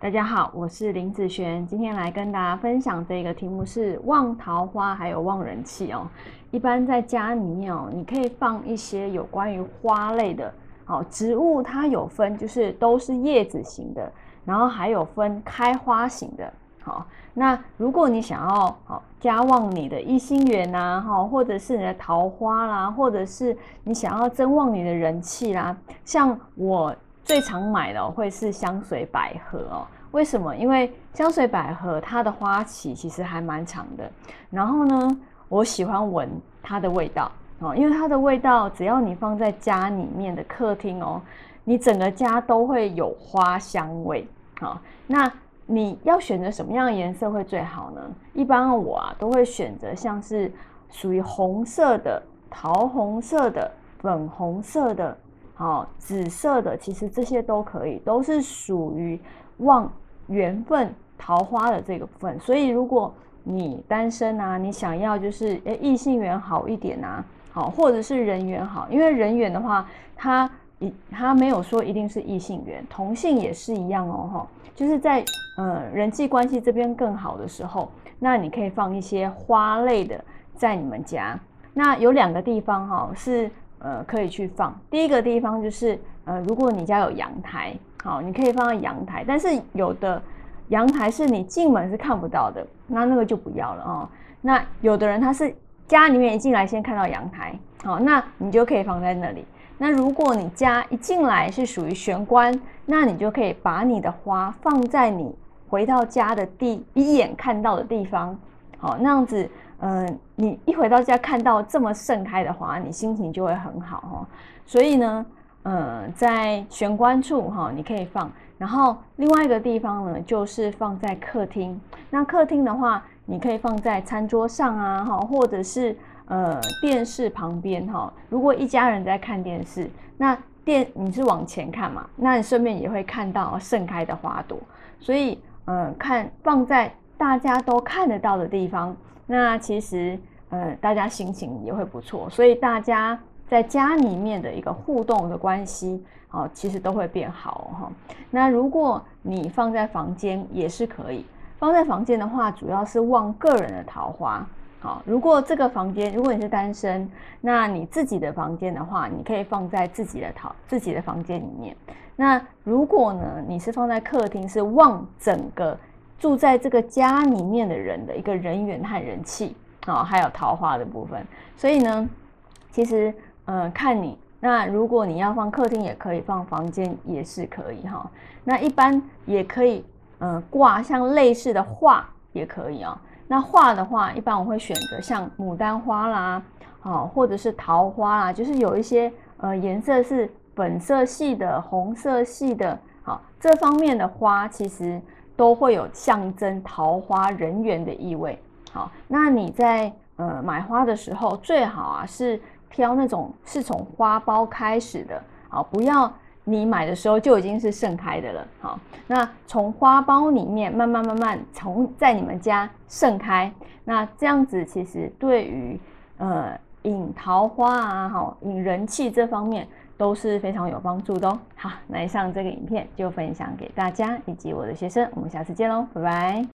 大家好，我是林子璇，今天来跟大家分享这个题目是旺桃花还有旺人气哦。一般在家里面哦，你可以放一些有关于花类的好植物，它有分就是都是叶子型的，然后还有分开花型的。好，那如果你想要好加旺你的异性缘呐，哈，或者是你的桃花啦，或者是你想要增旺你的人气啦，像我。最常买的会是香水百合哦，为什么？因为香水百合它的花期其实还蛮长的。然后呢，我喜欢闻它的味道哦，因为它的味道只要你放在家里面的客厅哦，你整个家都会有花香味好，那你要选择什么样的颜色会最好呢？一般我啊都会选择像是属于红色的、桃红色的、粉红色的。好，紫色的其实这些都可以，都是属于旺缘分桃花的这个部分。所以如果你单身啊，你想要就是诶异性缘好一点啊，好，或者是人缘好，因为人缘的话，它一它没有说一定是异性缘，同性也是一样哦，哈，就是在呃人际关系这边更好的时候，那你可以放一些花类的在你们家。那有两个地方哈是。呃，可以去放。第一个地方就是，呃，如果你家有阳台，好，你可以放在阳台。但是有的阳台是你进门是看不到的，那那个就不要了哦。那有的人他是家里面一进来先看到阳台，好，那你就可以放在那里。那如果你家一进来是属于玄关，那你就可以把你的花放在你回到家的第一眼看到的地方，好，那样子。嗯，你一回到家看到这么盛开的花，你心情就会很好哈。所以呢，呃，在玄关处哈，你可以放。然后另外一个地方呢，就是放在客厅。那客厅的话，你可以放在餐桌上啊，哈，或者是呃电视旁边哈。如果一家人在看电视，那电你是往前看嘛，那你顺便也会看到盛开的花朵。所以，嗯，看放在大家都看得到的地方。那其实，呃，大家心情也会不错，所以大家在家里面的一个互动的关系，哦，其实都会变好哈。那如果你放在房间也是可以，放在房间的话，主要是旺个人的桃花。好，如果这个房间，如果你是单身，那你自己的房间的话，你可以放在自己的桃自己的房间里面。那如果呢，你是放在客厅，是旺整个。住在这个家里面的人的一个人缘和人气啊，还有桃花的部分。所以呢，其实呃，看你那如果你要放客厅，也可以放房间，也是可以哈。那一般也可以呃挂像类似的画也可以啊。那画的话，一般我会选择像牡丹花啦，哦，或者是桃花啦，就是有一些呃颜色是粉色系的、红色系的，好，这方面的花其实。都会有象征桃花人缘的意味。好，那你在呃买花的时候，最好啊是挑那种是从花苞开始的，好，不要你买的时候就已经是盛开的了。好，那从花苞里面慢慢慢慢从在你们家盛开，那这样子其实对于呃引桃花啊，好引人气这方面。都是非常有帮助的哦。好，那以上这个影片就分享给大家以及我的学生，我们下次见喽，拜拜。